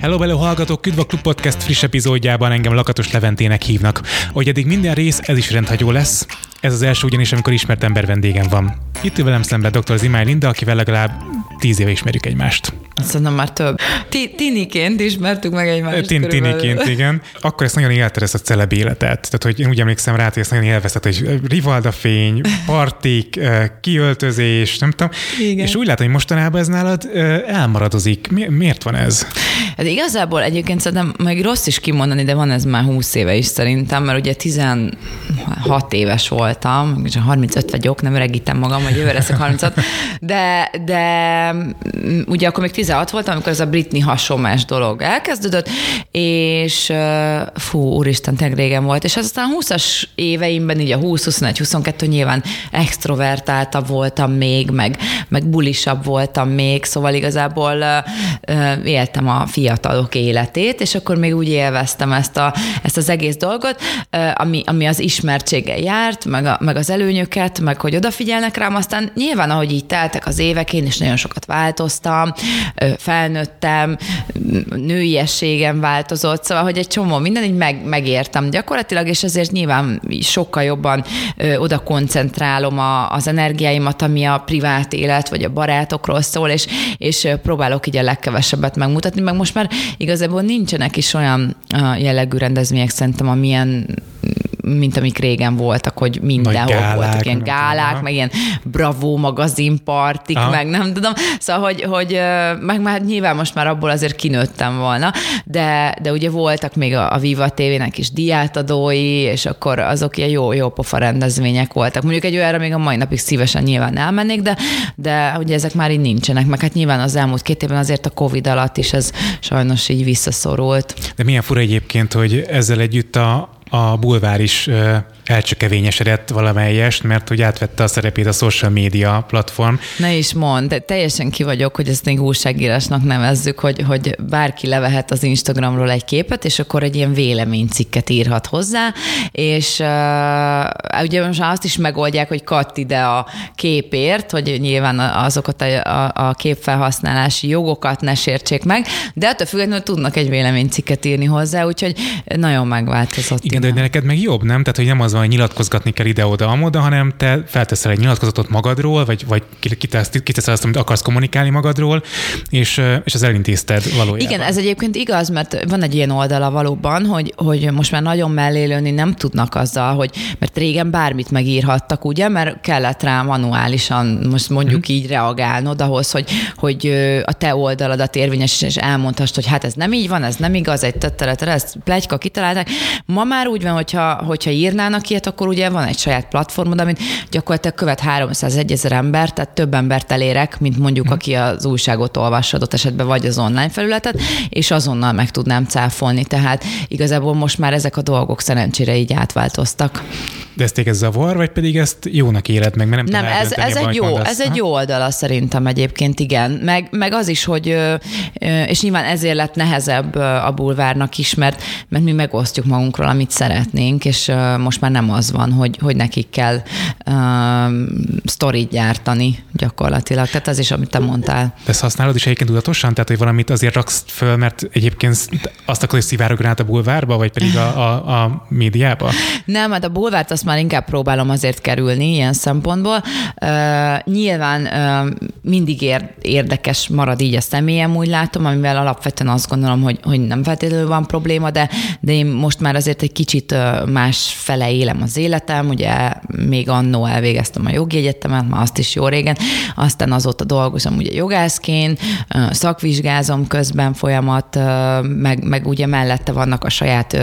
Hello, hello, hallgatók! Küdva Klub Podcast friss epizódjában engem Lakatos Leventének hívnak. Hogy eddig minden rész, ez is rendhagyó lesz. Ez az első ugyanis, amikor ismert ember vendégem van. Itt ül velem szemben dr. Zimály Linda, akivel legalább tíz éve ismerjük egymást. Szerintem már több. Tiniként ismertük meg egymást. Tin, tiniként, igen. Akkor ezt nagyon élte ezt a celeb életet. Tehát, hogy én úgy emlékszem rá, hogy ezt nagyon élvezett, hogy Rivalda fény, partik, kiöltözés, nem tudom. Igen. És úgy látom, hogy mostanában ez nálad elmaradozik. Miért van ez? Hát igazából egyébként szerintem meg rossz is kimondani, de van ez már 20 éve is szerintem, mert ugye 16 éves voltam, és 35 vagyok, nem öregítem magam, hogy jövőre leszek 36, de, de ugye akkor még 16 voltam, amikor ez a Britney hasonlás dolog elkezdődött, és fú, úristen, tényleg régen volt, és aztán 20-as éveimben, így a 20, 21, 22 nyilván extrovertáltabb voltam még, meg, meg bulisabb voltam még, szóval igazából éltem a fiatalok életét, és akkor még úgy élveztem ezt, a, ezt az egész dolgot, ami, ami az ismertséggel járt, meg, a, meg az előnyöket, meg hogy odafigyelnek rám, aztán nyilván, ahogy így teltek az évek, én is nagyon sokat változtam, felnőttem, nőiességem változott, szóval, hogy egy csomó minden így meg, megértem gyakorlatilag, és ezért nyilván sokkal jobban oda koncentrálom a, az energiáimat, ami a privát élet, vagy a barátokról szól, és, és próbálok így a legkevesebbet megmutatni, meg most igazából nincsenek is olyan jellegű rendezvények szerintem, amilyen mint amik régen voltak, hogy mindenhol gálák, voltak ilyen gálák, meg ilyen bravo magazinpartik, Aha. meg nem tudom. Szóval, hogy, hogy meg már nyilván most már abból azért kinőttem volna, de, de ugye voltak még a, a Viva TV-nek is diátadói, és akkor azok ilyen jó, jó pofa rendezvények voltak. Mondjuk egy olyanra még a mai napig szívesen nyilván elmennék, de, de ugye ezek már így nincsenek, meg hát nyilván az elmúlt két évben azért a Covid alatt is ez sajnos így visszaszorult. De milyen fura egyébként, hogy ezzel együtt a, a bulvár is elcsökevényesedett valamelyest, mert hogy átvette a szerepét a social media platform. Ne is mond, teljesen ki vagyok, hogy ezt még újságírásnak nevezzük, hogy, hogy bárki levehet az Instagramról egy képet, és akkor egy ilyen véleménycikket írhat hozzá, és uh, ugye most azt is megoldják, hogy katt ide a képért, hogy nyilván azokat a, a, a képfelhasználási jogokat ne sértsék meg, de attól függetlenül tudnak egy véleménycikket írni hozzá, úgyhogy nagyon megváltozott. Igen, de neked meg jobb, nem? Tehát, hogy nem az van, hogy nyilatkozgatni kell ide-oda, amoda, hanem te felteszel egy nyilatkozatot magadról, vagy, vagy kiteszel azt, amit akarsz kommunikálni magadról, és, és az elintézted valójában. Igen, ez egyébként igaz, mert van egy ilyen oldala valóban, hogy, hogy most már nagyon mellélőni nem tudnak azzal, hogy mert régen bármit megírhattak, ugye, mert kellett rá manuálisan, most mondjuk hmm. így reagálnod ahhoz, hogy, hogy a te oldaladat érvényes és elmondhast, hogy hát ez nem így van, ez nem igaz, egy tettelet, ezt plegyka kitalálták. Ma már úgy van, hogyha, hogyha írnának ilyet, akkor ugye van egy saját platformod, amit gyakorlatilag követ 301 ezer ember, tehát több embert elérek, mint mondjuk, hmm. aki az újságot olvassa adott esetben, vagy az online felületet, és azonnal meg tudnám cáfolni. Tehát igazából most már ezek a dolgok szerencsére így átváltoztak. De ezt téged zavar, vagy pedig ezt jónak éred meg? Mert nem, nem ez, ez, egy jó, ez egy jó oldala szerintem egyébként, igen. Meg, meg az is, hogy, és nyilván ezért lett nehezebb a bulvárnak is, mert, mert mi megosztjuk magunkról, amit szeretnénk, és most már nem az van, hogy, hogy nekik kell uh, sztorit gyártani gyakorlatilag. Tehát az is, amit te mondtál. De ezt használod is egyébként tudatosan? Tehát, hogy valamit azért raksz föl, mert egyébként azt akarod, hogy szivárogjon át a bulvárba, vagy pedig a, a, a médiába? Nem, hát a bulvárt azt már inkább próbálom azért kerülni ilyen szempontból. Uh, nyilván uh, mindig ér, érdekes marad így a személyem, úgy látom, amivel alapvetően azt gondolom, hogy, hogy nem feltétlenül van probléma, de, de én most már azért egy kicsit más fele élem az életem, ugye még annó elvégeztem a jogi egyetemet, már azt is jó régen, aztán azóta dolgozom ugye jogászként, szakvizsgázom közben folyamat, meg, meg ugye mellette vannak a saját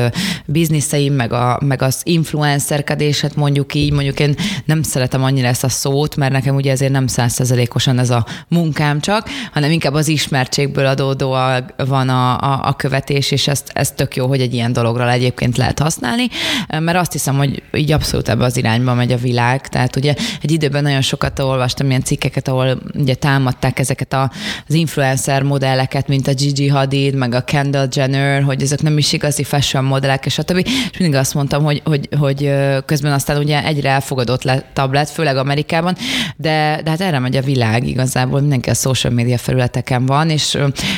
bizniszeim, meg, a, meg az influencerkedéset mondjuk így, mondjuk én nem szeretem annyira ezt a szót, mert nekem ugye ezért nem százszerzelékosan ez a munkám csak, hanem inkább az ismertségből adódó van a, a, a követés, és ezt, ezt tök jó, hogy egy ilyen dologra egyébként lehet használni, mert azt hiszem, hogy így abszolút ebbe az irányba megy a világ. Tehát ugye egy időben nagyon sokat olvastam ilyen cikkeket, ahol ugye támadták ezeket a, az influencer modelleket, mint a Gigi Hadid, meg a Kendall Jenner, hogy ezek nem is igazi fashion modellek, és a többi. És mindig azt mondtam, hogy, hogy, hogy közben aztán ugye egyre elfogadott lett, lett főleg Amerikában, de, de hát erre megy a világ igazából, mindenki a social media felületeken van, és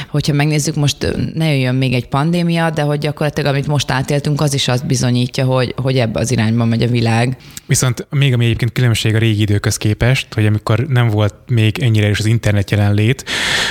hogyha megnézzük, most ne jöjjön még egy pandémia, de hogy gyakorlatilag amit most átéltünk, az is azt bizonyítja, hogy, hogy ebbe az irányba megy a világ. Viszont még ami egyébként különbség a régi időköz képest, hogy amikor nem volt még ennyire is az internet jelenlét,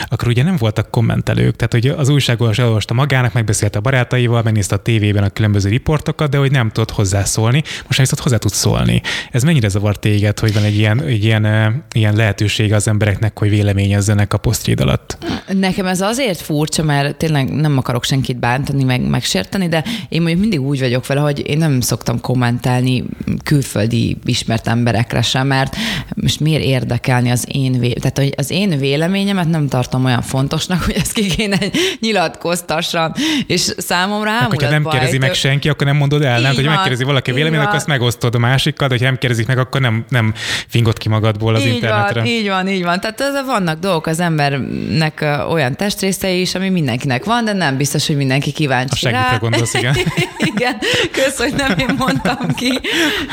akkor ugye nem voltak kommentelők. Tehát, hogy az újságolvas elolvasta magának, megbeszélte a barátaival, megnézte a tévében a különböző riportokat, de hogy nem tudott hozzászólni. Most viszont hozzá tud szólni. Ez mennyire zavar téged, hogy van egy ilyen, egy ilyen, ilyen lehetőség az embereknek, hogy véleményezzenek a posztjéd alatt? Nekem ez azért furcsa, mert tényleg nem akarok senkit bántani, meg megsérteni, de én mondjuk mindig úgy vagyok vele, hogy én nem szoktam kommentálni külföldi ismert emberekre sem, mert most miért érdekelni az én, vé- tehát hogy az én véleményemet nem tartom olyan fontosnak, hogy ezt ki kéne nyilatkoztassam, és számomra ámulat Hogyha nem kérdezi meg senki, akkor nem mondod el, nem? Hogyha megkérdezi valaki véleményt, akkor azt megosztod a másikkal, de ha nem kérdezik meg, akkor nem, nem fingod ki magadból az így internetre. Van, így van, így van. Tehát ez, vannak dolgok az embernek olyan testrészei is, ami mindenkinek van, de nem biztos, hogy mindenki kíváncsi a rá. gondolsz, igen. igen, kösz, hogy nem én mondtam ki.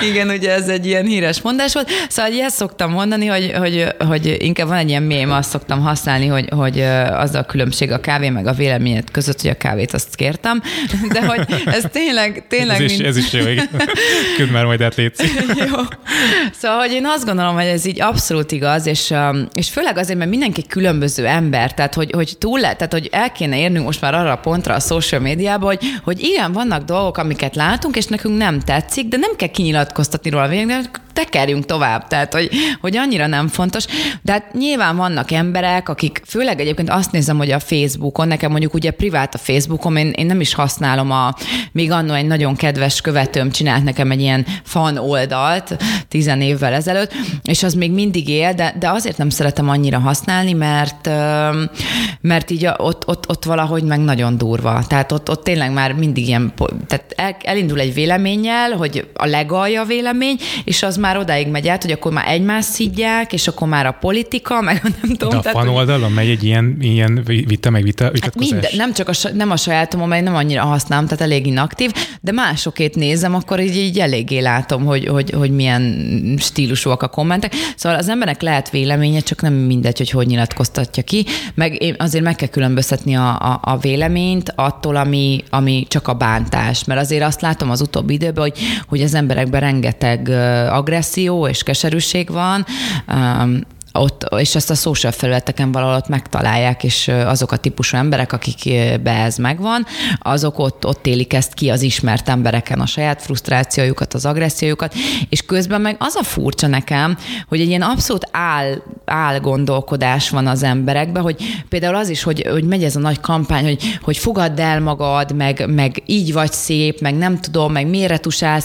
Igen, ugye ez egy ilyen híres mondás volt. Szóval ezt szoktam mondani, hogy, hogy, hogy inkább van egy ilyen mém, azt szoktam használni, hogy, hogy az a különbség a kávé meg a véleményed között, hogy a kávét azt kértem, de hogy ez tényleg, tényleg... Ez is, mint... ez is jó, igen. Küld már majd át Jó. Szóval, hogy én azt gondolom, hogy ez így abszolút igaz, és, és főleg azért, mert mindenki különböző ember, tehát hogy, hogy túl le, tehát hogy el kéne érnünk most már arra a pontra a social médiában, hogy, hogy igen, vannak dolgok, amiket látunk, és nekünk nem tetszik, de nem kell kinyilatkoztatni róla tekerjünk tovább, tehát hogy, hogy annyira nem fontos. De hát nyilván vannak emberek, akik főleg egyébként azt nézem, hogy a Facebookon, nekem mondjuk ugye privát a Facebookon, én, én nem is használom a, még annó egy nagyon kedves követőm csinált nekem egy ilyen fan oldalt tizen évvel ezelőtt, és az még mindig él, de, de azért nem szeretem annyira használni, mert, mert így ott, ott, ott valahogy meg nagyon durva. Tehát ott, ott tényleg már mindig ilyen, tehát el, elindul egy véleménnyel, hogy a legalja vélemény, és az már odáig megy át, hogy akkor már egymást szidják, és akkor már a politika, meg nem tudom. De a tehát, fan oldalon megy egy ilyen, ilyen vita, meg vita, hát minden, nem csak a, nem a sajátom, amely nem annyira használom, tehát elég inaktív, de másokét nézem, akkor így, így eléggé látom, hogy, hogy, hogy milyen stílusúak a kommentek. Szóval az embernek lehet véleménye, csak nem mindegy, hogy hogy nyilatkoztatja ki, meg én azért meg kell különböztetni a, a, a véleményt attól, ami, ami csak a bántás. Mert azért azt látom az utóbbi időben, hogy, hogy az emberekben rengeteg agresszió és keserűség van, ott, és ezt a social felületeken valahol ott megtalálják, és azok a típusú emberek, akikbe ez megvan, azok ott, ott élik ezt ki az ismert embereken, a saját frusztrációjukat, az agressziójukat, és közben meg az a furcsa nekem, hogy egy ilyen abszolút áll, áll gondolkodás van az emberekben, hogy például az is, hogy, hogy megy ez a nagy kampány, hogy, hogy fogadd el magad, meg, meg így vagy szép, meg nem tudom, meg miért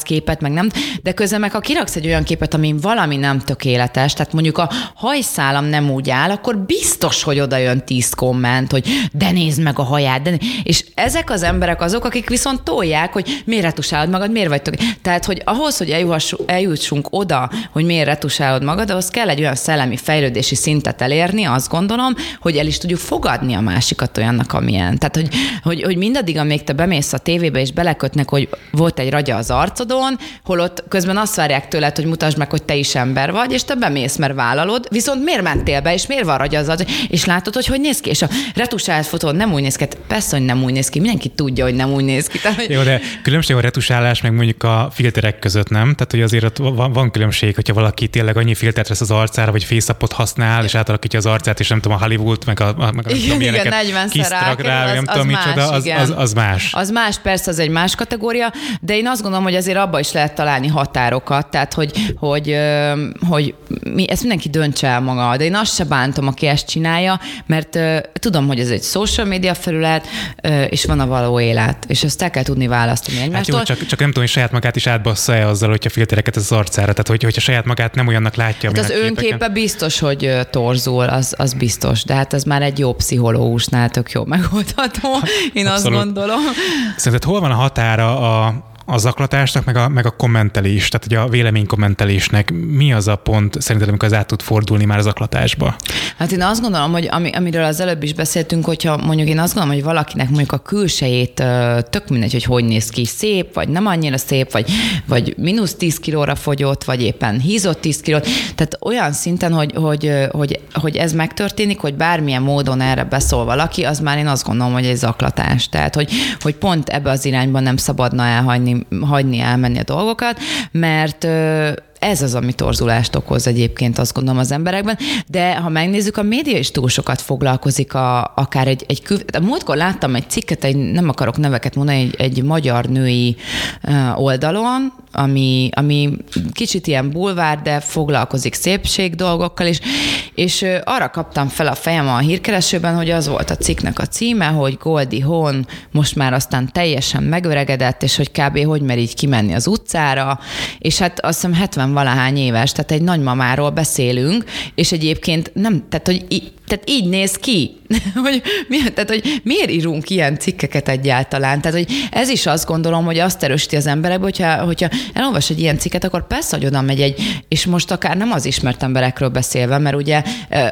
képet, meg nem, de közben meg ha kiraksz egy olyan képet, amin valami nem tökéletes, tehát mondjuk a haj hajszálam nem úgy áll, akkor biztos, hogy oda jön tíz komment, hogy de nézd meg a haját. De és ezek az emberek azok, akik viszont tolják, hogy miért retusálod magad, miért vagy. Tehát, hogy ahhoz, hogy eljussunk oda, hogy miért retusálod magad, ahhoz kell egy olyan szellemi fejlődési szintet elérni, azt gondolom, hogy el is tudjuk fogadni a másikat olyannak, amilyen. Tehát, hogy, hogy, hogy mindaddig, amíg te bemész a tévébe és belekötnek, hogy volt egy ragya az arcodon, holott közben azt várják tőled, hogy mutasd meg, hogy te is ember vagy, és te bemész, mert vállalod, viszont viszont miért mentél be, és miért van ragy az, és látod, hogy hogy néz ki, és a retusált fotón nem úgy néz ki, hát persze, hogy nem úgy néz ki, mindenki tudja, hogy nem úgy néz ki. Tehát, hogy... Jó, de különbség a retusálás meg mondjuk a filterek között, nem? Tehát, hogy azért ott van, van különbség, hogyha valaki tényleg annyi filtert vesz az arcára, vagy face használ, és átalakítja az arcát, és nem tudom, a Hollywood, meg a, meg a tudom, igen, 40 rá, az, nem az tudom, más, micsoda, az, az, az, más. Az más, persze, az egy más kategória, de én azt gondolom, hogy azért abba is lehet találni határokat, tehát, hogy, hogy, hogy mi, ezt mindenki döntse el maga, de én azt se bántom, aki ezt csinálja, mert uh, tudom, hogy ez egy social media felület, uh, és van a való élet, és ezt el kell tudni választani egymástól. Hát jó, csak, csak nem tudom, hogy saját magát is átbassza-e azzal, hogyha filtereket az arcára, tehát hogy, hogyha saját magát nem olyannak látja, hát az önképe képeken. biztos, hogy torzul, az, az biztos, de hát ez már egy jó pszichológusnál tök jó megoldható, én Abszolút. azt gondolom. Szerinted hol van a határa a, a zaklatásnak, meg a, meg a kommentelés, tehát hogy a véleménykommentelésnek mi az a pont szerinted, amikor az át tud fordulni már a zaklatásba? Hát én azt gondolom, hogy ami, amiről az előbb is beszéltünk, hogyha mondjuk én azt gondolom, hogy valakinek mondjuk a külsejét tök mindegy, hogy hogy néz ki, szép, vagy nem annyira szép, vagy, vagy mínusz 10 kilóra fogyott, vagy éppen hízott 10 kilót. Tehát olyan szinten, hogy, hogy, hogy, hogy ez megtörténik, hogy bármilyen módon erre beszól valaki, az már én azt gondolom, hogy egy zaklatás. Tehát, hogy, hogy pont ebbe az irányba nem szabadna elhagyni, hagyni elmenni a dolgokat, mert ez az, ami torzulást okoz egyébként, azt gondolom az emberekben. De ha megnézzük, a média is túl sokat foglalkozik a, akár egy, egy küv... A múltkor láttam egy cikket, egy, nem akarok neveket mondani, egy, egy magyar női oldalon, ami, ami kicsit ilyen bulvár, de foglalkozik szépség dolgokkal is, és arra kaptam fel a fejem a hírkeresőben, hogy az volt a cikknek a címe, hogy Goldi Hon most már aztán teljesen megöregedett, és hogy kb. hogy mer így kimenni az utcára, és hát azt hiszem 70 valahány éves, tehát egy nagymamáról beszélünk, és egyébként nem, tehát hogy í- tehát így néz ki, hogy, mi, tehát, hogy miért írunk ilyen cikkeket egyáltalán. Tehát, hogy ez is azt gondolom, hogy azt erősíti az emberekbe, hogyha, hogyha elolvas egy ilyen cikket, akkor persze, hogy oda megy egy, és most akár nem az ismert emberekről beszélve, mert ugye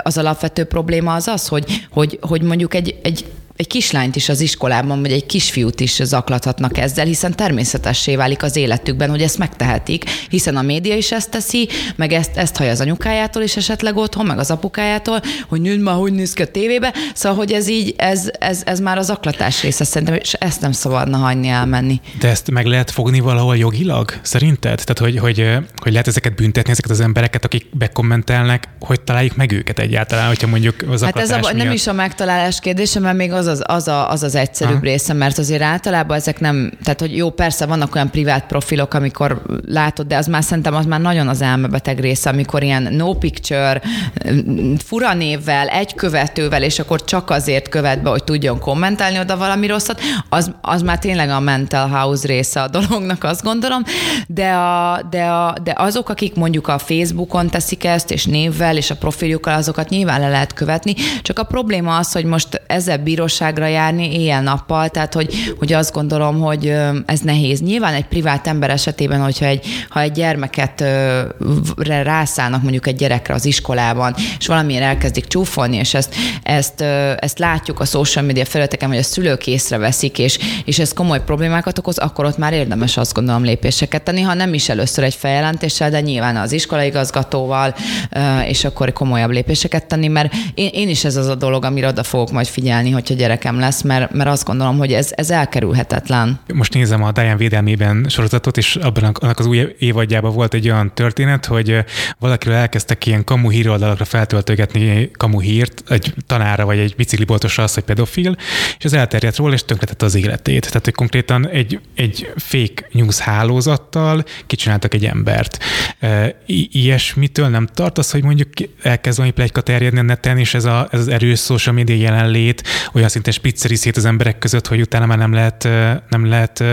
az alapvető probléma az az, hogy, hogy, hogy mondjuk egy, egy egy kislányt is az iskolában, vagy egy kisfiút is zaklathatnak ezzel, hiszen természetessé válik az életükben, hogy ezt megtehetik, hiszen a média is ezt teszi, meg ezt, ezt hallja az anyukájától is esetleg otthon, meg az apukájától, hogy nőd már hogy néz ki a tévébe, szóval, hogy ez így, ez, ez, ez már az zaklatás része szerintem, és ezt nem szabadna hagyni elmenni. De ezt meg lehet fogni valahol jogilag, szerinted? Tehát, hogy, hogy, hogy lehet ezeket büntetni, ezeket az embereket, akik bekommentelnek, hogy találjuk meg őket egyáltalán, hogyha mondjuk az Hát ez a, nem is a megtalálás kérdése, mert még az az, az, a, az, az egyszerűbb Aha. része, mert azért általában ezek nem, tehát hogy jó, persze vannak olyan privát profilok, amikor látod, de az már szerintem az már nagyon az elmebeteg része, amikor ilyen no picture, fura névvel, egy követővel, és akkor csak azért követ be, hogy tudjon kommentálni oda valami rosszat, az, az már tényleg a mental house része a dolognak, azt gondolom, de, a, de, a, de azok, akik mondjuk a Facebookon teszik ezt, és névvel, és a profiljukkal, azokat nyilván le lehet követni, csak a probléma az, hogy most ezzel bíróság bíróságra járni éjjel-nappal, tehát hogy, hogy azt gondolom, hogy ez nehéz. Nyilván egy privát ember esetében, hogyha egy, ha egy gyermeket rászállnak mondjuk egy gyerekre az iskolában, és valamiért elkezdik csúfolni, és ezt, ezt, ezt látjuk a social media felületeken, hogy a szülők észreveszik, és, és ez komoly problémákat okoz, akkor ott már érdemes azt gondolom lépéseket tenni, ha nem is először egy feljelentéssel, de nyilván az iskolaigazgatóval, és akkor komolyabb lépéseket tenni, mert én, én is ez az a dolog, amire oda fogok majd figyelni, hogyha gyerekem lesz, mert, mert azt gondolom, hogy ez, ez elkerülhetetlen. Most nézem a Diane védelmében sorozatot, és abban annak az új évadjában volt egy olyan történet, hogy valakiről elkezdtek ilyen kamu híroldalakra feltöltögetni kamu hírt, egy tanára vagy egy bicikliboltosra az, hogy pedofil, és az elterjedt róla, és tönkretett az életét. Tehát, hogy konkrétan egy, egy fake news hálózattal kicsináltak egy embert. I- ilyesmitől nem tartasz, hogy mondjuk elkezd valami plegyka terjedni a neten, és ez, a, ez az erős social media jelenlét olyan szinten spicceri szét az emberek között, hogy utána már nem lehet, nem lehet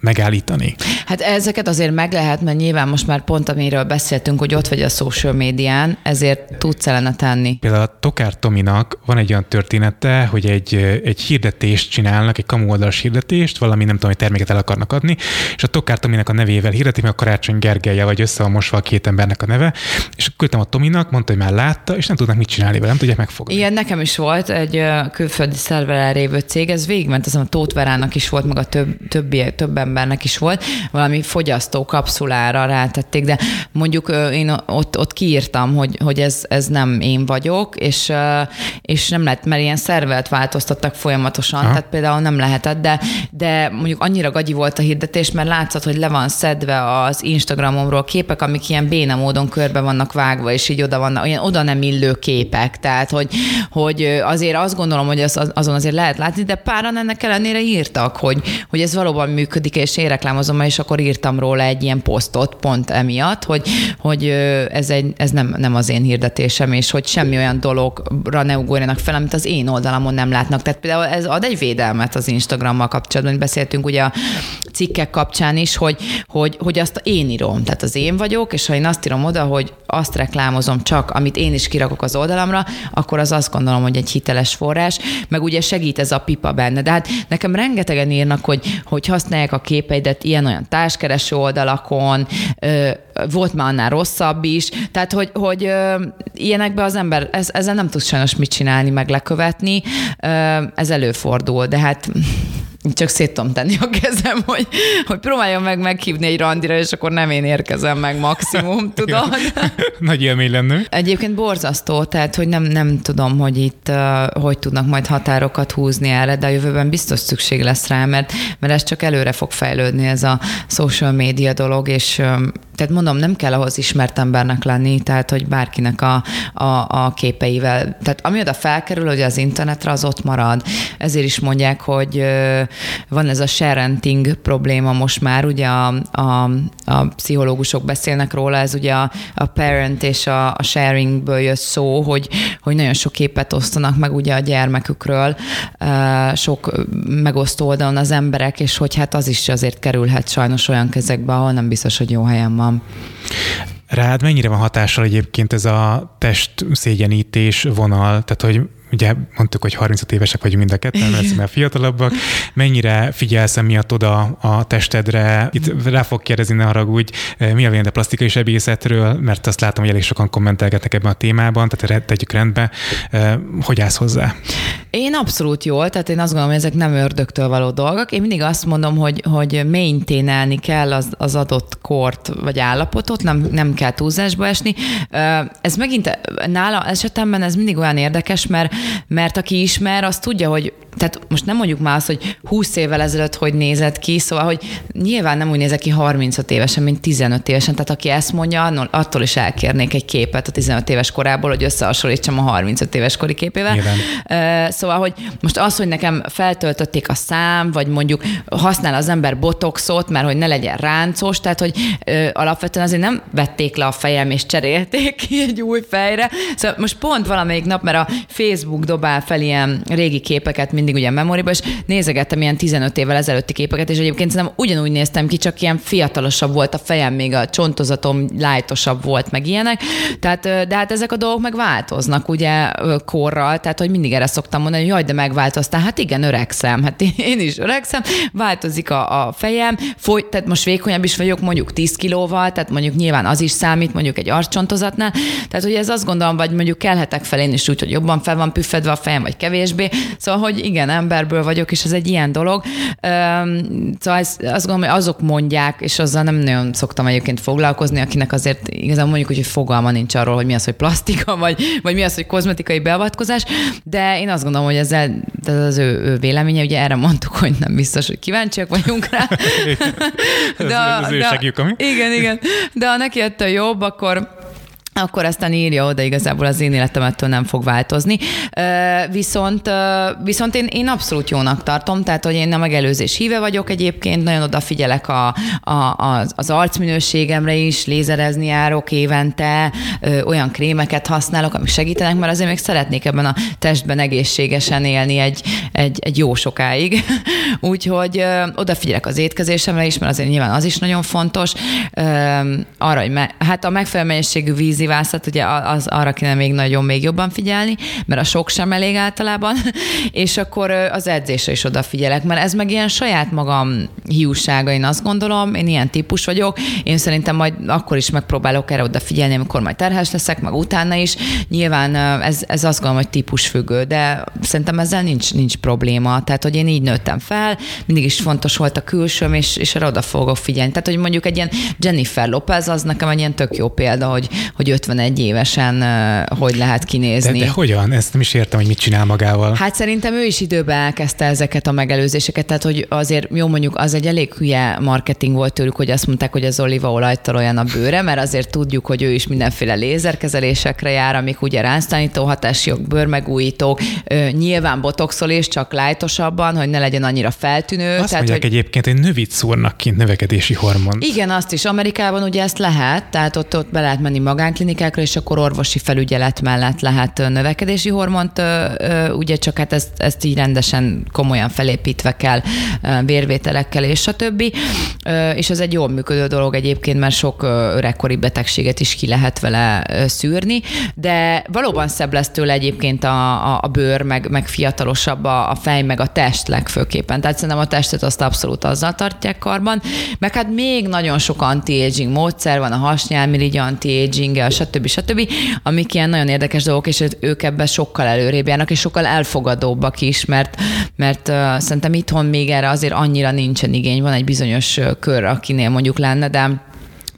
megállítani. Hát ezeket azért meg lehet, mert nyilván most már pont amiről beszéltünk, hogy ott vagy a social médián, ezért tudsz ellene tenni. Például a Tokár Tominak van egy olyan története, hogy egy, egy hirdetést csinálnak, egy kamu oldalas hirdetést, valami nem tudom, hogy terméket el akarnak adni, és a Tokár Tominak a nevével hirdetik, mert a Karácsony Gergelye vagy össze van mosva a két embernek a neve, és küldtem a Tominak, mondta, hogy már látta, és nem tudnak mit csinálni vele, nem tudják megfogni. Igen, nekem is volt egy külföldi szerveren lévő cég, ez végigment, az a Tóth Verának is volt, meg a több, többi, több embernek is volt, valami fogyasztó kapszulára rátették, de mondjuk én ott, ott kiírtam, hogy, hogy ez, ez nem én vagyok, és, és nem lehet, mert ilyen szervelt változtattak folyamatosan, ha. tehát például nem lehetett, de, de mondjuk annyira gagyi volt a hirdetés, mert látszott, hogy le van szedve az Instagramomról képek, amik ilyen béna módon körbe vannak vágva, és így oda vannak, olyan oda nem illő képek, tehát hogy, hogy azért azt gondolom, hogy az, azon azért lehet látni, de páran ennek ellenére írtak, hogy, hogy ez valóban működik, és én reklámozom, és akkor írtam róla egy ilyen posztot pont emiatt, hogy, hogy ez, egy, ez nem, nem az én hirdetésem, és hogy semmi olyan dologra ne ugorjanak fel, amit az én oldalamon nem látnak. Tehát például ez ad egy védelmet az Instagrammal kapcsolatban, beszéltünk ugye a cikkek kapcsán is, hogy, hogy, hogy azt én írom, tehát az én vagyok, és ha én azt írom oda, hogy azt reklámozom csak, amit én is kirakok az oldalamra, akkor az azt gondolom, hogy egy hiteles forrás. Meg ugye segít ez a pipa benne. De hát nekem rengetegen írnak, hogy, hogy használják a képeidet ilyen-olyan társkereső oldalakon, volt már annál rosszabb is, tehát hogy, hogy ilyenekben az ember ez, ezzel nem tud sajnos mit csinálni, meg lekövetni, ez előfordul, de hát csak szét tudom tenni a kezem, hogy, hogy próbáljam meg meghívni egy randira, és akkor nem én érkezem meg maximum, tudod? Nagy élmény lenne. Egyébként borzasztó, tehát hogy nem, nem tudom, hogy itt hogy tudnak majd határokat húzni erre, de a jövőben biztos szükség lesz rá, mert, mert ez csak előre fog fejlődni ez a social media dolog, és tehát mondom, nem kell ahhoz ismert embernek lenni, tehát hogy bárkinek a, a, a képeivel, tehát ami oda felkerül, hogy az internetre, az ott marad. Ezért is mondják, hogy van ez a sharenting probléma most már, ugye a, a, a pszichológusok beszélnek róla, ez ugye a, a parent és a, a sharingből jött szó, hogy, hogy nagyon sok képet osztanak meg ugye a gyermekükről, sok megosztó oldalon az emberek, és hogy hát az is azért kerülhet sajnos olyan kezekbe, ahol nem biztos, hogy jó helyen van. Rád mennyire van hatással egyébként ez a test szégyenítés vonal? Tehát, hogy ugye mondtuk, hogy 35 évesek vagyunk mind a ketten, mert fiatalabbak. Mennyire figyelsz emiatt oda a testedre? Itt rá fog kérdezni, ne haragudj, mi a a plastikai sebészetről, mert azt látom, hogy elég sokan kommentelgetnek ebben a témában, tehát tegyük rendbe. Hogy állsz hozzá? Én abszolút jól, tehát én azt gondolom, hogy ezek nem ördögtől való dolgok. Én mindig azt mondom, hogy, hogy maintainelni kell az, az adott kort vagy állapotot, nem, nem kell túlzásba esni. Ez megint nála esetemben ez mindig olyan érdekes, mert mert aki ismer, az tudja, hogy tehát most nem mondjuk már azt, hogy 20 évvel ezelőtt hogy nézett ki, szóval, hogy nyilván nem úgy nézett ki 35 évesen, mint 15 évesen, tehát aki ezt mondja, attól is elkérnék egy képet a 15 éves korából, hogy összehasonlítsam a 35 éves kori képével. Nyilván. Szóval, hogy most az, hogy nekem feltöltötték a szám, vagy mondjuk használ az ember botoxot, mert hogy ne legyen ráncos, tehát, hogy alapvetően azért nem vették le a fejem és cserélték ki egy új fejre. Szóval most pont valamelyik nap, mert a Facebook dobál fel ilyen régi képeket, mindig ugye memóriba, és nézegettem ilyen 15 évvel ezelőtti képeket, és egyébként szerintem ugyanúgy néztem ki, csak ilyen fiatalosabb volt a fejem, még a csontozatom lájtosabb volt, meg ilyenek. Tehát, de hát ezek a dolgok meg változnak ugye korral, tehát hogy mindig erre szoktam mondani, hogy jaj, de megváltoztál. Hát igen, öregszem, hát én is öregszem, változik a, a fejem, foly, tehát most vékonyabb is vagyok, mondjuk 10 kilóval, tehát mondjuk nyilván az is számít, mondjuk egy arccsontozatnál. Tehát, hogy ez azt gondolom, vagy mondjuk kelhetek fel én is úgy, hogy jobban fel van püffedve a fejem, vagy kevésbé. Szóval, hogy igen, emberből vagyok, és ez egy ilyen dolog. Szóval ez, azt gondolom, hogy azok mondják, és azzal nem nagyon szoktam egyébként foglalkozni, akinek azért igazán mondjuk, hogy fogalma nincs arról, hogy mi az, hogy plastika, vagy, vagy mi az, hogy kozmetikai beavatkozás, de én azt gondolom, hogy ezzel ez az ő, ő véleménye, ugye erre mondtuk, hogy nem biztos, hogy kíváncsiak vagyunk rá. de, ez, ez de, ő ami? Igen, igen. De ha neki ettől jobb, akkor akkor aztán írja oda, igazából az én életem ettől nem fog változni. Viszont, viszont én, én abszolút jónak tartom, tehát hogy én a megelőzés híve vagyok egyébként, nagyon odafigyelek a, a, az, az arcminőségemre is, lézerezni járok évente, olyan krémeket használok, amik segítenek, mert azért még szeretnék ebben a testben egészségesen élni egy, egy, egy jó sokáig. Úgyhogy odafigyelek az étkezésemre is, mert azért nyilván az is nagyon fontos. Arra, hogy me, hát a megfelelő mennyiségű víz vízivászat, ugye az arra kéne még nagyon még jobban figyelni, mert a sok sem elég általában, és akkor az edzésre is odafigyelek, mert ez meg ilyen saját magam hiúsága, én azt gondolom, én ilyen típus vagyok, én szerintem majd akkor is megpróbálok erre odafigyelni, amikor majd terhes leszek, meg utána is. Nyilván ez, ez azt gondolom, hogy típusfüggő, de szerintem ezzel nincs, nincs probléma. Tehát, hogy én így nőttem fel, mindig is fontos volt a külsőm, és, és arra oda fogok figyelni. Tehát, hogy mondjuk egy ilyen Jennifer Lopez, az nekem egy ilyen tök jó példa, hogy, hogy 51 évesen hogy lehet kinézni. De, de hogyan? Ezt nem is értem, hogy mit csinál magával. Hát szerintem ő is időben elkezdte ezeket a megelőzéseket, tehát hogy azért jó mondjuk az egy elég hülye marketing volt tőlük, hogy azt mondták, hogy az olívaolajt olyan a bőre, mert azért tudjuk, hogy ő is mindenféle lézerkezelésekre jár, amik ugye ránztanító hatások, bőrmegújítók, nyilván botoxol is, csak lájtosabban, hogy ne legyen annyira feltűnő. Azt tehát, mondják hogy... egyébként, hogy növit szúrnak kint növekedési hormon. Igen, azt is. Amerikában ugye ezt lehet, tehát ott, ott be lehet menni magán klinikákra, és akkor orvosi felügyelet mellett lehet növekedési hormont, ugye csak hát ezt, ezt így rendesen komolyan felépítve kell vérvételekkel és a többi. És ez egy jól működő dolog egyébként, mert sok öregkori betegséget is ki lehet vele szűrni, de valóban szebb lesz tőle egyébként a, a, a bőr, meg, meg fiatalosabb a, a fej, meg a test legfőképpen. Tehát szerintem a testet azt abszolút azzal tartják karban, meg hát még nagyon sok anti-aging módszer van, a hasnyálmirigy anti-aging, stb. stb., amik ilyen nagyon érdekes dolgok, és ők ebben sokkal előrébb járnak, és sokkal elfogadóbbak is, mert, mert uh, szerintem itthon még erre azért annyira nincsen igény, van egy bizonyos kör, akinél mondjuk lenne, de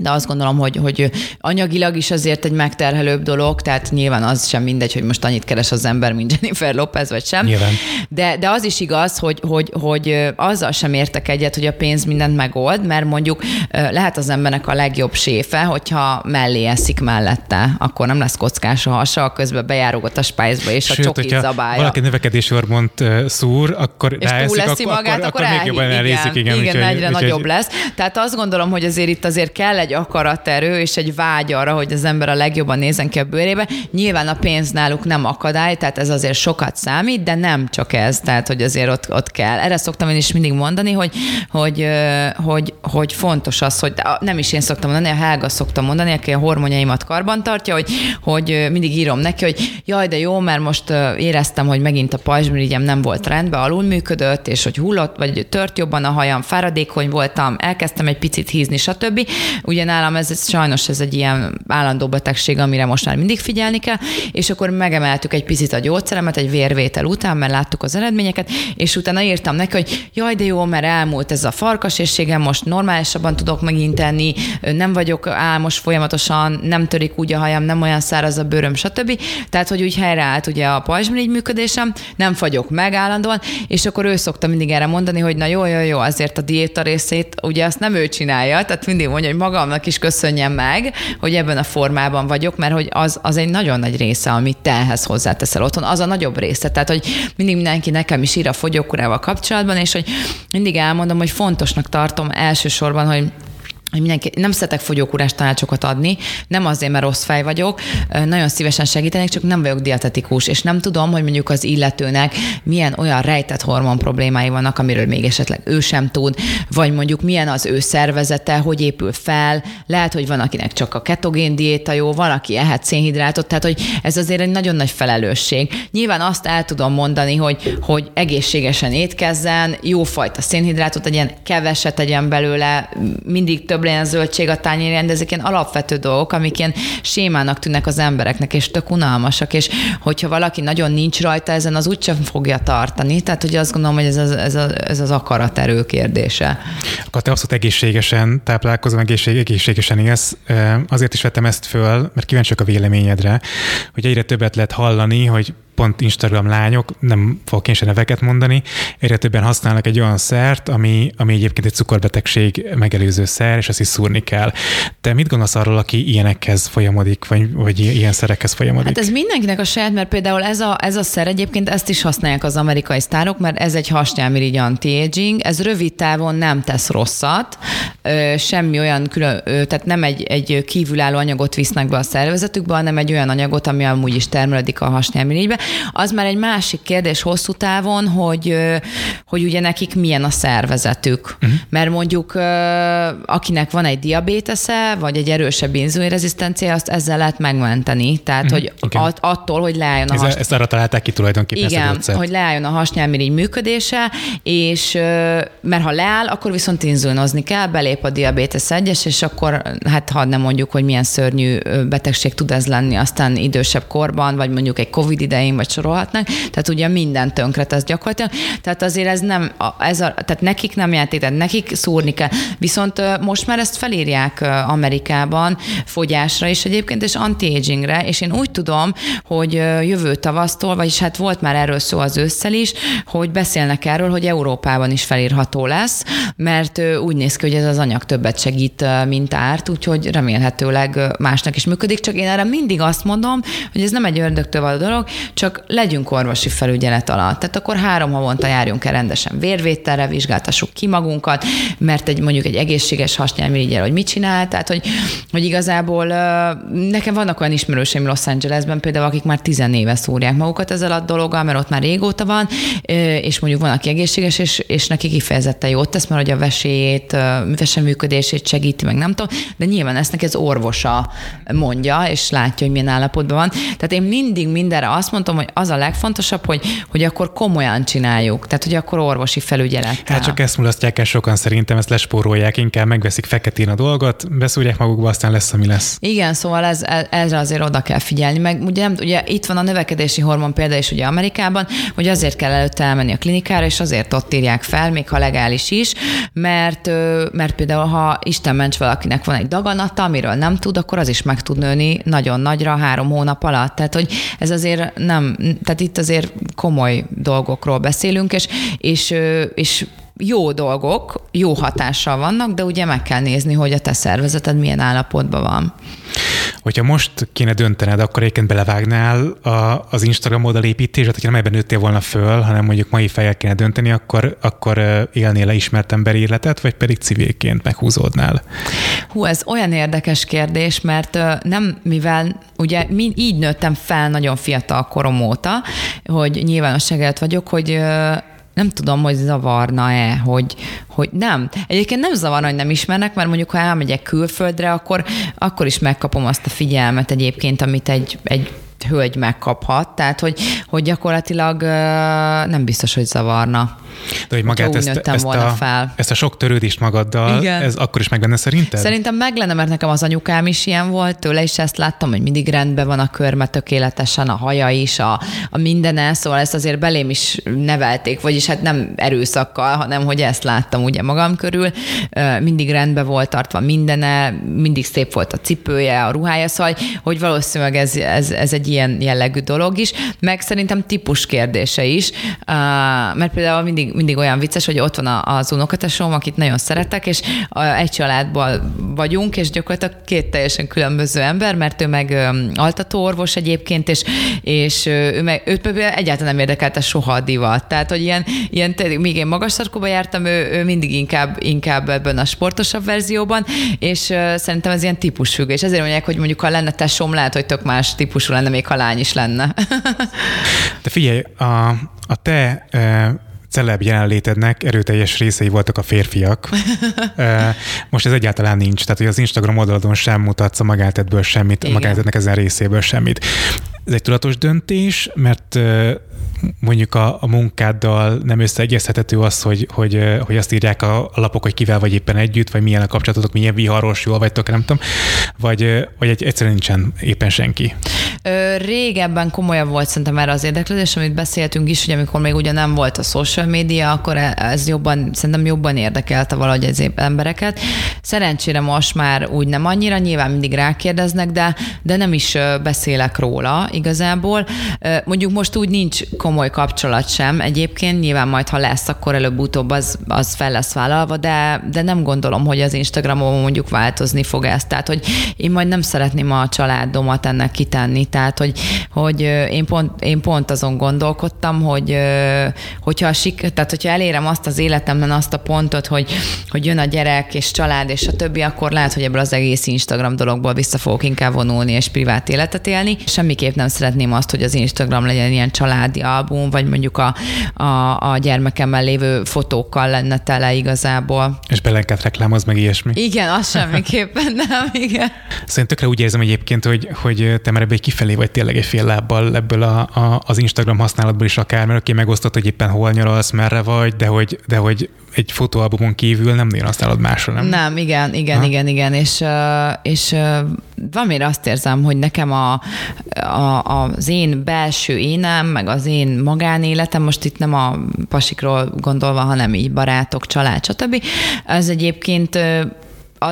de azt gondolom, hogy, hogy anyagilag is azért egy megterhelőbb dolog, tehát nyilván az sem mindegy, hogy most annyit keres az ember, mint Jennifer Lopez, vagy sem. Nyilván. De, de az is igaz, hogy, hogy, hogy azzal sem értek egyet, hogy a pénz mindent megold, mert mondjuk lehet az embernek a legjobb séfe, hogyha mellé eszik mellette, akkor nem lesz kockás a hasa, közben bejárogat a spájzba, és Sőt, a csokit zabálja. valaki növekedési hormont szúr, akkor és túl leszi akkor, magát, akkor, akkor, akkor még jobban elészik. Igen, igen, igen egyre nagyobb lesz. Tehát azt gondolom, hogy azért itt azért kell egy akaraterő és egy vágy arra, hogy az ember a legjobban nézen ki a bőrébe. Nyilván a pénz náluk nem akadály, tehát ez azért sokat számít, de nem csak ez, tehát hogy azért ott, ott kell. Erre szoktam én is mindig mondani, hogy, hogy, hogy, hogy fontos az, hogy nem is én szoktam mondani, a Helga szoktam mondani, aki a hormonjaimat karban tartja, hogy, hogy mindig írom neki, hogy jaj, de jó, mert most éreztem, hogy megint a pajzsmirigyem nem volt rendben, alul működött, és hogy hullott, vagy tört jobban a hajam, fáradékony voltam, elkezdtem egy picit hízni, stb. Ugye nálam ez, ez sajnos ez egy ilyen állandó betegség, amire most már mindig figyelni kell, és akkor megemeltük egy picit a gyógyszeremet egy vérvétel után, mert láttuk az eredményeket, és utána írtam neki, hogy jaj, de jó, mert elmúlt ez a farkasérségem, most normálisabban tudok megint tenni, nem vagyok álmos folyamatosan, nem törik úgy a hajam, nem olyan száraz a bőröm, stb. Tehát, hogy úgy helyreállt ugye a pajzsmirigy működésem, nem fagyok meg állandóan, és akkor ő szokta mindig erre mondani, hogy na jó, jó, jó, azért a diéta részét, ugye azt nem ő csinálja, tehát mindig mondja, hogy magamnak magamnak is köszönjem meg, hogy ebben a formában vagyok, mert hogy az, az egy nagyon nagy része, amit te ehhez hozzáteszel otthon, az a nagyobb része. Tehát, hogy mindig mindenki nekem is ír a fogyókurával kapcsolatban, és hogy mindig elmondom, hogy fontosnak tartom elsősorban, hogy mindenki, nem szeretek fogyókúrás tanácsokat adni, nem azért, mert rossz fej vagyok, nagyon szívesen segítenék, csak nem vagyok dietetikus, és nem tudom, hogy mondjuk az illetőnek milyen olyan rejtett hormon problémái vannak, amiről még esetleg ő sem tud, vagy mondjuk milyen az ő szervezete, hogy épül fel, lehet, hogy van akinek csak a ketogén diéta jó, van, aki ehet szénhidrátot, tehát hogy ez azért egy nagyon nagy felelősség. Nyilván azt el tudom mondani, hogy, hogy egészségesen étkezzen, jófajta szénhidrátot tegyen, keveset tegyen belőle, mindig több legyen zöldség a tányérján, de ezek ilyen alapvető dolgok, amik ilyen sémának tűnnek az embereknek, és tök unalmasak, és hogyha valaki nagyon nincs rajta ezen, az úgysem fogja tartani. Tehát, hogy azt gondolom, hogy ez az, ez, az, ez az akaraterő kérdése. Akkor te abszolút egészségesen táplálkozom, egészség, egészségesen élsz. Azért is vettem ezt föl, mert kíváncsiak a véleményedre, hogy egyre többet lehet hallani, hogy pont Instagram lányok, nem fogok én sem neveket mondani, egyre többen használnak egy olyan szert, ami, ami egyébként egy cukorbetegség megelőző szer, és ezt is szúrni kell. Te mit gondolsz arról, aki ilyenekhez folyamodik, vagy, vagy ilyen szerekhez folyamodik? Hát ez mindenkinek a saját, mert például ez a, ez a szer egyébként ezt is használják az amerikai sztárok, mert ez egy hasnyálmirigy anti-aging, ez rövid távon nem tesz rosszat, semmi olyan külön, tehát nem egy, egy kívülálló anyagot visznek be a szervezetükbe, hanem egy olyan anyagot, ami amúgy is termelődik a hasnyálmirigybe, az már egy másik kérdés hosszú távon, hogy, hogy ugye nekik milyen a szervezetük. Uh-huh. Mert mondjuk akinek van egy diabétesze, vagy egy erősebb inzulinrezisztencia, azt ezzel lehet megmenteni. Tehát, uh-huh. hogy okay. at, attól, hogy leálljon a has... Ezt arra találták ki tulajdonképpen Igen, hogy leálljon a hasnyálmirigy működése, és mert ha leáll, akkor viszont inzulinozni kell, belép a diabétesz egyes, és akkor hát hadd nem mondjuk, hogy milyen szörnyű betegség tud ez lenni aztán idősebb korban, vagy mondjuk egy COVID idején, vagy sorolhatnánk, tehát ugye minden tönkre tesz gyakorlatilag. Tehát azért ez nem, ez a, tehát nekik nem játék, tehát nekik szúrni kell. Viszont most már ezt felírják Amerikában fogyásra is egyébként, és anti-agingre, és én úgy tudom, hogy jövő tavasztól, vagyis hát volt már erről szó az ősszel is, hogy beszélnek erről, hogy Európában is felírható lesz, mert úgy néz ki, hogy ez az anyag többet segít, mint árt, úgyhogy remélhetőleg másnak is működik, csak én erre mindig azt mondom, hogy ez nem egy ördögtől való dolog, csak legyünk orvosi felügyelet alatt. Tehát akkor három havonta járjunk el rendesen vérvételre, vizsgáltassuk ki magunkat, mert egy mondjuk egy egészséges hasnyálmirigyel, hogy mit csinál, tehát hogy, hogy igazából nekem vannak olyan ismerőseim Los Angelesben például, akik már tizenéve szúrják magukat ezzel a dologgal, mert ott már régóta van, és mondjuk van, aki egészséges, és, és neki kifejezetten jót tesz, mert hogy a veséjét, veseműködését segíti, meg nem tudom, de nyilván ezt neki az orvosa mondja, és látja, hogy milyen állapotban van. Tehát én mindig mindenre azt mondtam, hogy az a legfontosabb, hogy, hogy akkor komolyan csináljuk, tehát hogy akkor orvosi felügyelet. Hát csak ezt mulasztják el sokan szerintem, ezt lespórolják, inkább megveszik feketén a dolgot, beszúrják magukba, aztán lesz, ami lesz. Igen, szóval ez, ezre azért oda kell figyelni. Meg ugye, nem, ugye itt van a növekedési hormon példa is ugye Amerikában, hogy azért kell előtte elmenni a klinikára, és azért ott írják fel, még ha legális is, mert, mert például ha Isten ments valakinek van egy daganata, amiről nem tud, akkor az is meg tud nőni nagyon nagyra három hónap alatt. Tehát, hogy ez azért nem, tehát itt azért komoly dolgokról beszélünk, és, és, és jó dolgok, jó hatással vannak, de ugye meg kell nézni, hogy a te szervezeted milyen állapotban van. Hogyha most kéne döntened, akkor egyébként belevágnál a, az Instagram oldalépítésre, hogyha nem ebben nőttél volna föl, hanem mondjuk mai fejjel kéne dönteni, akkor, akkor élnél le ismert emberi életet, vagy pedig civilként meghúzódnál? Hú, ez olyan érdekes kérdés, mert nem, mivel ugye mi, így nőttem fel nagyon fiatal korom óta, hogy nyilvánosság vagyok, hogy nem tudom, hogy zavarna-e, hogy, hogy nem. Egyébként nem zavarna, hogy nem ismernek, mert mondjuk, ha elmegyek külföldre, akkor, akkor is megkapom azt a figyelmet egyébként, amit egy, egy hölgy megkaphat, tehát hogy, hogy gyakorlatilag nem biztos, hogy zavarna. De hogy magát ezt, ezt, a, fel. ezt a sok törődést magaddal, Igen. ez akkor is meg lenne szerinted? Szerintem meg lenne, mert nekem az anyukám is ilyen volt, tőle is ezt láttam, hogy mindig rendben van a körme tökéletesen, a haja is, a, a mindene, szóval ezt azért belém is nevelték, vagyis hát nem erőszakkal, hanem hogy ezt láttam ugye magam körül. Mindig rendben volt tartva mindene, mindig szép volt a cipője, a ruhája, szóval hogy valószínűleg ez, ez, ez egy ilyen jellegű dolog is, meg szerintem típus kérdése is, mert például mindig mindig, mindig olyan vicces, hogy ott van az unokatesom, akit nagyon szeretek, és egy családból vagyunk, és gyakorlatilag két teljesen különböző ember, mert ő meg altatóorvos egyébként, és, és ő meg, őt egyáltalán nem érdekelte soha a divat. Tehát, hogy ilyen, ilyen még én magas sarkóba jártam, ő, ő mindig inkább, inkább ebben a sportosabb verzióban, és szerintem ez ilyen típusfügg, és ezért mondják, hogy mondjuk ha lenne tesom, lehet, hogy tök más típusú lenne, még ha lány is lenne. De figyelj, a, a te celeb jelenlétednek erőteljes részei voltak a férfiak. Most ez egyáltalán nincs, tehát hogy az Instagram oldalon sem mutatsz a magántetből semmit, Igen. a magántetnek ezen részéből semmit. Ez egy tudatos döntés, mert mondjuk a, a munkáddal nem összeegyeztethető az, hogy, hogy, hogy azt írják a, a lapok, hogy kivel vagy éppen együtt, vagy milyen a kapcsolatotok, milyen viharos, jól vagytok, nem tudom, vagy, vagy egy, egyszerűen nincsen éppen senki. Ö, régebben komolyabb volt szerintem erre az érdeklődés, amit beszéltünk is, hogy amikor még ugye nem volt a social media, akkor e, ez jobban, szerintem jobban érdekelte valahogy az embereket. Szerencsére most már úgy nem annyira, nyilván mindig rákérdeznek, de, de nem is beszélek róla igazából. Mondjuk most úgy nincs komoly kapcsolat sem. Egyébként nyilván majd, ha lesz, akkor előbb-utóbb az, az fel lesz vállalva, de, de nem gondolom, hogy az Instagramon mondjuk változni fog ez. Tehát, hogy én majd nem szeretném a családomat ennek kitenni. Tehát, hogy, hogy én, pont, én pont azon gondolkodtam, hogy hogyha, sik, tehát, hogyha elérem azt az életemben azt a pontot, hogy, hogy jön a gyerek és család és a többi, akkor lehet, hogy ebből az egész Instagram dologból vissza fogok inkább vonulni és privát életet élni. Semmiképp nem szeretném azt, hogy az Instagram legyen ilyen családi album, vagy mondjuk a, a, a gyermekemmel lévő fotókkal lenne tele igazából. És belenket reklámoz meg ilyesmi. Igen, az semmiképpen nem, igen. Szerintem tökre úgy érzem egyébként, hogy, hogy te már ebből kifelé vagy tényleg egy fél lábbal ebből a, a, az Instagram használatból is akár, mert oké, megosztott, hogy éppen hol nyaralsz, merre vagy, de hogy, de hogy egy fotóalbumon kívül nem nagyon használod másra, nem? Nem, igen, igen, ha? igen, igen, és, és valamire azt érzem, hogy nekem a, a, az én belső énem, meg az én magánéletem, most itt nem a pasikról gondolva, hanem így barátok, család, stb. Ez egyébként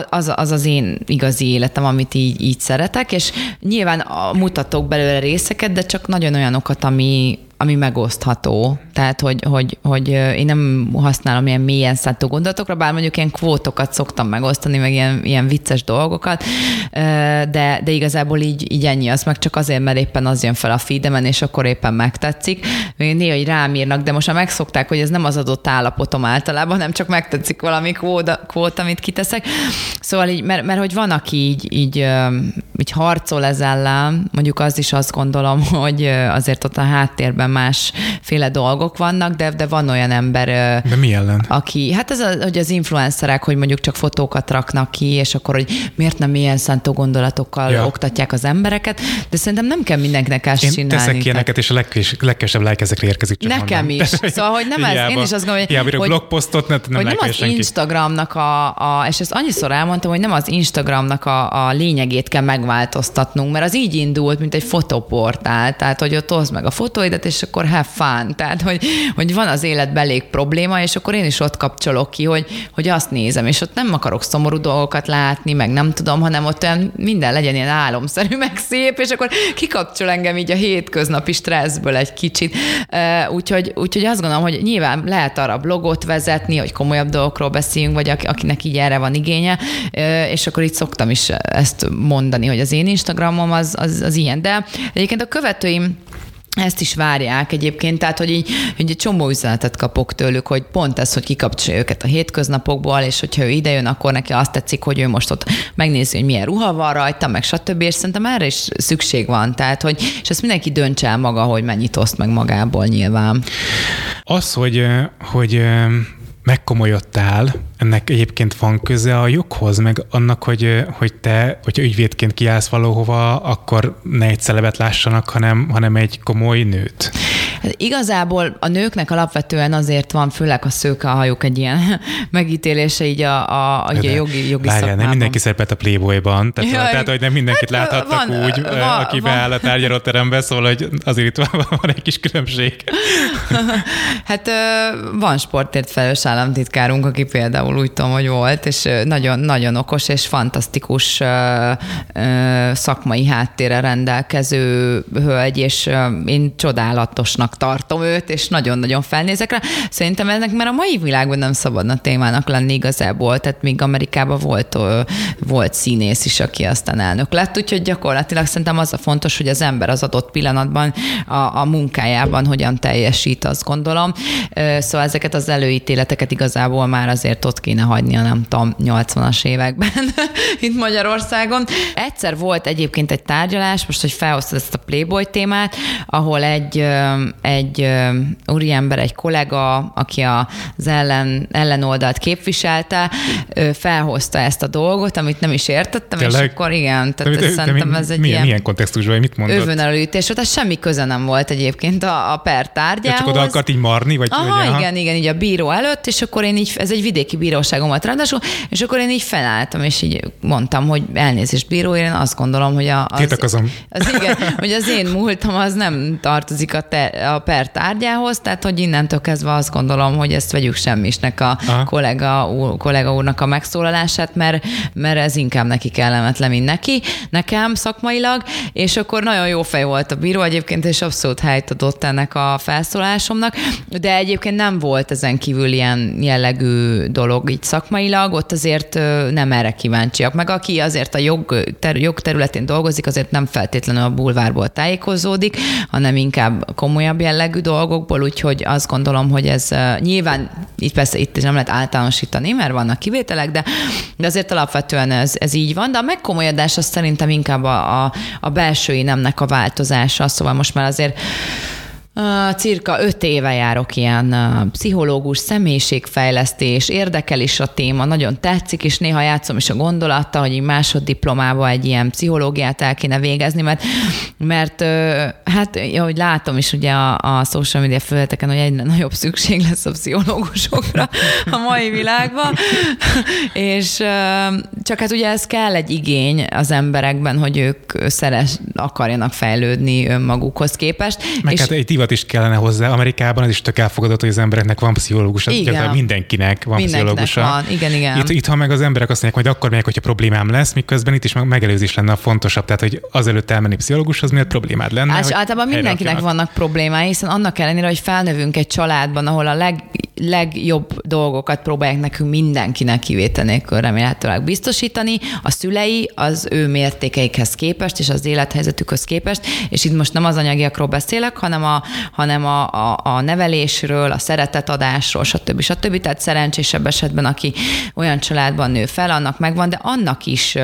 az, az az én igazi életem, amit így, így szeretek, és nyilván mutatok belőle részeket, de csak nagyon olyanokat, ami, ami megosztható. Tehát, hogy, hogy, hogy én nem használom ilyen mélyen szántó gondolatokra, bár mondjuk ilyen kvótokat szoktam megosztani, meg ilyen, ilyen vicces dolgokat, de, de igazából így, így ennyi, az meg csak azért, mert éppen az jön fel a feedemen, és akkor éppen megtetszik. Néha, hogy rám írnak, de most már megszokták, hogy ez nem az adott állapotom általában, nem csak megtetszik valami kvóta, kvóta amit kiteszek. Szóval így, mert, mert hogy van, aki így, így, így harcol ez ellen, mondjuk az is azt gondolom, hogy azért ott a háttérben másféle dolgok vannak, de, de van olyan ember, de mi ellen? aki, hát ez a, hogy az influencerek, hogy mondjuk csak fotókat raknak ki, és akkor, hogy miért nem ilyen szántó gondolatokkal ja. oktatják az embereket, de szerintem nem kell mindenkinek ezt én csinálni. teszek ilyeneket, és a legkes, legkesebb like ezekre érkezik. Csak Nekem mondom. is. Szóval, hogy nem ez, én is azt gondolom, hogy, hogy blogposztot ne, nem hogy nem az senki. Instagramnak a, a, és ezt annyiszor elmondtam, hogy nem az Instagramnak a, a lényegét kell megváltoztatnunk, mert az így indult, mint egy fotoportál, tehát hogy ott hozd meg a fotóidat, és akkor have fun. Tehát, hogy, hogy van az életben elég probléma, és akkor én is ott kapcsolok ki, hogy, hogy azt nézem, és ott nem akarok szomorú dolgokat látni, meg nem tudom, hanem ott olyan minden legyen ilyen álomszerű, meg szép, és akkor kikapcsol engem így a hétköznapi stresszből egy kicsit. Úgyhogy, úgyhogy azt gondolom, hogy nyilván lehet arra blogot vezetni, hogy komolyabb dolgokról beszéljünk, vagy akinek így erre van igénye, és akkor itt szoktam is ezt mondani, hogy az én Instagramom az, az, az ilyen. De egyébként a követőim ezt is várják egyébként, tehát hogy így hogy egy csomó üzenetet kapok tőlük, hogy pont ez, hogy kikapcsolja őket a hétköznapokból, és hogyha ő idejön, akkor neki azt tetszik, hogy ő most ott megnézi, hogy milyen ruha van rajta, meg stb. És szerintem erre is szükség van. Tehát, hogy, és ezt mindenki döntse el maga, hogy mennyit oszt meg magából nyilván. Az, hogy, hogy megkomolyodtál, ennek egyébként van köze a joghoz, meg annak, hogy, hogy te, hogyha ügyvédként kiállsz valahova, akkor ne egy celebet lássanak, hanem, hanem egy komoly nőt. Hát igazából a nőknek alapvetően azért van, főleg a szőke a hajuk egy ilyen megítélése így a, a, a, a jogi, jogi Várjál, szakmában. nem mindenki szerepelt a Playboy-ban, tehát, Jaj, tehát hogy nem mindenkit hát, láthattak van, úgy, van, aki van. beáll a tárgyalóterembe, szóval hogy azért itt van, van egy kis különbség. hát van sportért felelős államtitkárunk, aki például úgy tudom, hogy volt, és nagyon, nagyon okos és fantasztikus szakmai háttérre rendelkező hölgy, és én csodálatosnak tartom őt, és nagyon-nagyon felnézek rá. Szerintem ennek már a mai világban nem szabadna témának lenni igazából, tehát még Amerikában volt, volt színész is, aki aztán elnök lett, úgyhogy gyakorlatilag szerintem az a fontos, hogy az ember az adott pillanatban a, a munkájában hogyan teljesít, azt gondolom. Szóval ezeket az előítéleteket igazából már azért ott kéne hagyni a nem tudom, 80-as években itt Magyarországon. Egyszer volt egyébként egy tárgyalás, most, hogy felhoztad ezt a Playboy témát, ahol egy, egy úriember, egy kollega, aki az ellen, ellenoldalt képviselte, felhozta ezt a dolgot, amit nem is értettem, Tényleg? és akkor igen, tehát de, de, szerintem ez egy milyen, ilyen milyen kontextusban, mit mondott? Övönelőítés, tehát semmi köze nem volt egyébként a, a per tárgyához. De csak oda akart így marni? Vagy, aha, vagy, aha, igen, igen, így a bíró előtt, és akkor én így, ez egy vidéki bíróságom volt ráadásul, és akkor én így felálltam, és így mondtam, hogy elnézést bíró, én azt gondolom, hogy a, az, az, igen, hogy az én múltam az nem tartozik a, te, a per tárgyához, tehát hogy innentől kezdve azt gondolom, hogy ezt vegyük semmisnek a kollega, úr, kollega úrnak a megszólalását, mert, mert ez inkább neki kellemetlen, mint neki, nekem szakmailag, és akkor nagyon jó fej volt a bíró egyébként, és abszolút helyt adott ennek a felszólásomnak, de egyébként nem volt ezen kívül ilyen jellegű dolog így szakmailag, ott azért nem erre kíváncsiak. Meg aki azért a jog, ter, jog területén dolgozik, azért nem feltétlenül a bulvárból tájékozódik, hanem inkább komolyabb jellegű dolgokból, úgyhogy azt gondolom, hogy ez nyilván itt persze itt nem lehet általánosítani, mert vannak kivételek, de, de azért alapvetően ez, ez így van, de a megkomolyodás az szerintem inkább a, a, a belsői nemnek a változása, szóval most már azért Cirka öt éve járok ilyen pszichológus, személyiségfejlesztés, érdekel is a téma, nagyon tetszik, és néha játszom is a gondolattal, hogy egy másoddiplomába egy ilyen pszichológiát el kéne végezni, mert, mert hát, ahogy látom is ugye a, a social media felületeken, hogy egyre nagyobb szükség lesz a pszichológusokra a mai világban, és csak hát ugye ez kell egy igény az emberekben, hogy ők szeres, akarjanak fejlődni önmagukhoz képest. Meg és hát egy pszichológuszokat is kellene hozzá. Amerikában az is tök elfogadott, hogy az embereknek van pszichológus. Igen. Mindenkinek van mindenkinek pszichológusa. Van. Igen, igen. Itt, itt, ha meg az emberek azt mondják, hogy akkor megyek, hogyha problémám lesz, miközben itt is megelőzés lenne a fontosabb. Tehát, hogy azelőtt elmenni pszichológushoz, miért problémád lenne. És általában mindenkinek vannak problémái, hiszen annak ellenére, hogy felnövünk egy családban, ahol a leg, legjobb dolgokat próbálják nekünk mindenkinek kivétel nélkül remélhetőleg biztosítani, a szülei az ő mértékeikhez képest, és az élethelyzetükhöz képest, és itt most nem az anyagiakról beszélek, hanem a, hanem a, a, a nevelésről, a szeretetadásról, stb. stb. Tehát szerencsésebb esetben, aki olyan családban nő fel, annak megvan, de annak is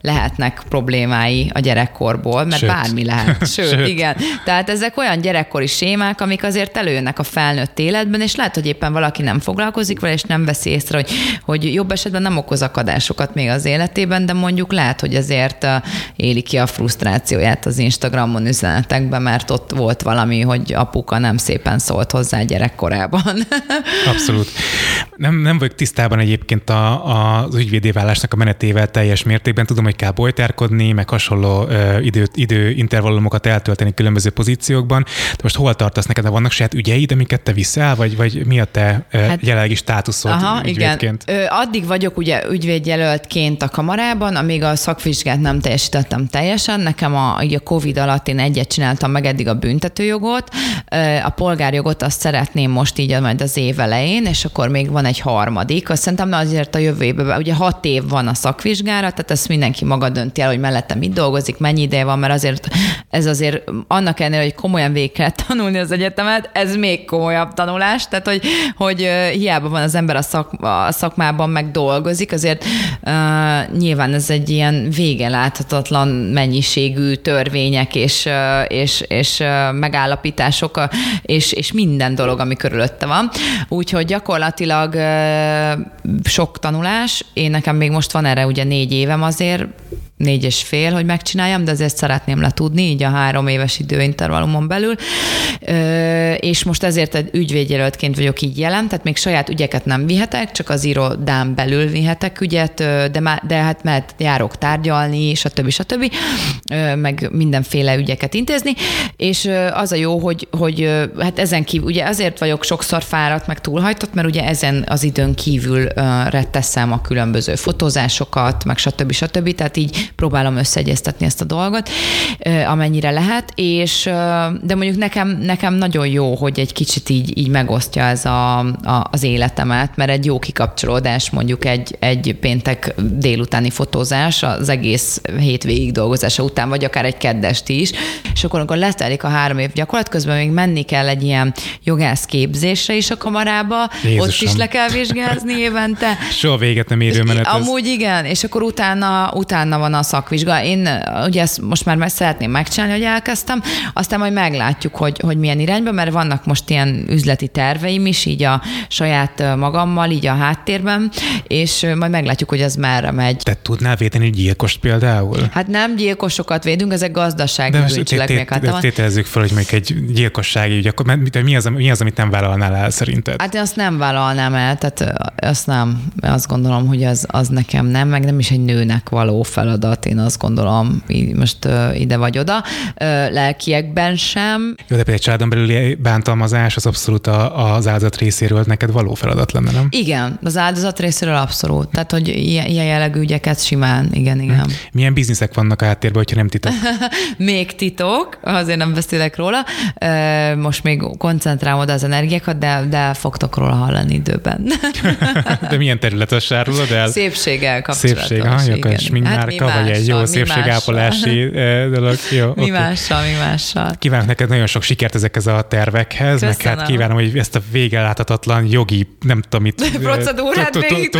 lehetnek problémái a gyerekkorból, mert Sőt. bármi lehet. Sőt, Sőt, igen. Tehát ezek olyan gyerekkori sémák, amik azért előjönnek a felnőtt életben, és lehet, hogy éppen valaki nem foglalkozik vele, és nem veszi észre, hogy, hogy jobb esetben nem okoz akadásokat még az életében, de mondjuk lehet, hogy ezért éli ki a frusztrációját az Instagramon üzenetekben, mert ott volt valami, hogy apuka nem szépen szólt hozzá gyerekkorában. Abszolút. Nem, nem vagyok tisztában egyébként a, a, az ügyvédévállásnak a menetével teljes mértékben. Tudom, hogy kell bolytárkodni, meg hasonló ö, idő, időintervallumokat eltölteni különböző pozíciókban. De most hol tartasz neked? Vannak saját ügyeid, amiket te viszel, vagy, vagy mi a te hát, jelenlegi státuszod aha, ügyvédként? Igen. Addig vagyok ugye ügyvédjelöltként a kamarában, amíg a szakvizsgát nem teljesítettem teljesen. Nekem a, a COVID alatt én egyet csináltam meg eddig a büntetőjogot. A polgárjogot azt szeretném most így majd az év elején, és akkor még van egy harmadik. Azt szerintem azért a jövő évben, ugye hat év van a szakvizsgára, tehát ezt mindenki maga dönti el, hogy mellettem mit dolgozik, mennyi ideje van, mert azért ez azért annak ellenére, hogy komolyan végig kell tanulni az egyetemet, ez még komolyabb tanulás, tehát hogy, hogy hiába van az ember a, szak, a szakmában meg dolgozik, azért uh, nyilván ez egy ilyen vége láthatatlan mennyiségű törvények és, uh, és, és uh, megállapítások és, és minden dolog, ami körülötte van. Úgyhogy gyakorlatilag uh, sok tanulás. Én nekem még most van erre ugye négy évem azért, négy és fél, hogy megcsináljam, de azért szeretném letudni, így a három éves időintervallumon belül. És most ezért egy ügyvédjelöltként vagyok így jelen, tehát még saját ügyeket nem vihetek, csak az irodán belül vihetek ügyet, de, má, de hát mert járok tárgyalni, stb. stb. meg mindenféle ügyeket intézni, és az a jó, hogy, hogy hát ezen kívül, ugye azért vagyok sokszor fáradt, meg túlhajtott, mert ugye ezen az időn kívül teszem a különböző fotózásokat, meg stb. stb. Tehát így próbálom összeegyeztetni ezt a dolgot, amennyire lehet, és de mondjuk nekem, nekem nagyon jó, hogy egy kicsit így, így megosztja ez a, a, az életemet, mert egy jó kikapcsolódás mondjuk egy, egy péntek délutáni fotózás az egész hétvégig dolgozása után, vagy akár egy keddest is, és akkor, amikor letelik a három év gyakorlat, közben még menni kell egy ilyen jogász képzésre is a kamarába, Jézusom. ott is le kell vizsgázni évente. Soha véget nem érő menet. Amúgy igen, és akkor utána, utána van a szakvizsga. Én ugye ezt most már meg szeretném megcsinálni, hogy elkezdtem, aztán majd meglátjuk, hogy, hogy milyen irányba, mert vannak most ilyen üzleti terveim is, így a saját magammal, így a háttérben, és majd meglátjuk, hogy az merre megy. Te tudnál védeni gyilkost például? Hát nem gyilkosokat védünk, ezek gazdasági bűncselekmények. De tételezzük fel, hogy még egy gyilkossági ügy, akkor mi az, mi az, amit nem vállalnál el szerinted? Hát én azt nem vállalnám el, tehát azt nem, azt gondolom, hogy az, az nekem nem, meg nem is egy nőnek való feladat, én azt gondolom, most ide vagy oda, lelkiekben sem. Jó, de például egy családon belüli bántalmazás az abszolút az áldozat részéről neked való feladat lenne, nem? Igen, az áldozat részéről abszolút. Tehát, hogy ilyen, ilyen jellegű ügyeket simán, igen, igen. Hm. Milyen bizniszek vannak a háttérben, hogyha nem titok? még titok, azért nem beszélek róla. Most még koncentrálom oda az energiákat, de, de fogtok róla hallani időben. de milyen területet sárulod el? Szépséggel kapcsolatos. Szépség, ha, igen, igen. Hát vagy egy jó szépségápolási dolog. Jó, mi okay. mással, mi mással. Kívánok neked nagyon sok sikert ezekhez a tervekhez, Köszönöm. meg hát kívánom, hogy ezt a vége láthatatlan jogi, nem tudom mit. Procedúrát végig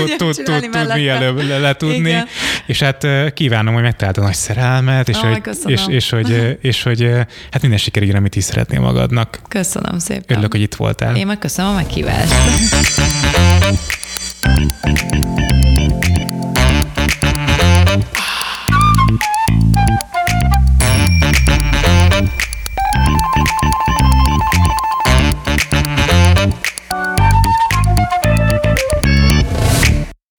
tudni előbb letudni. És hát kívánom, hogy megtaláld a nagy szerelmet, és, hogy, és, és, hogy, és hogy hát minden sikerüljön, amit is szeretnél magadnak. Köszönöm szépen. Örülök, hogy itt voltál. Én meg köszönöm a meghívást.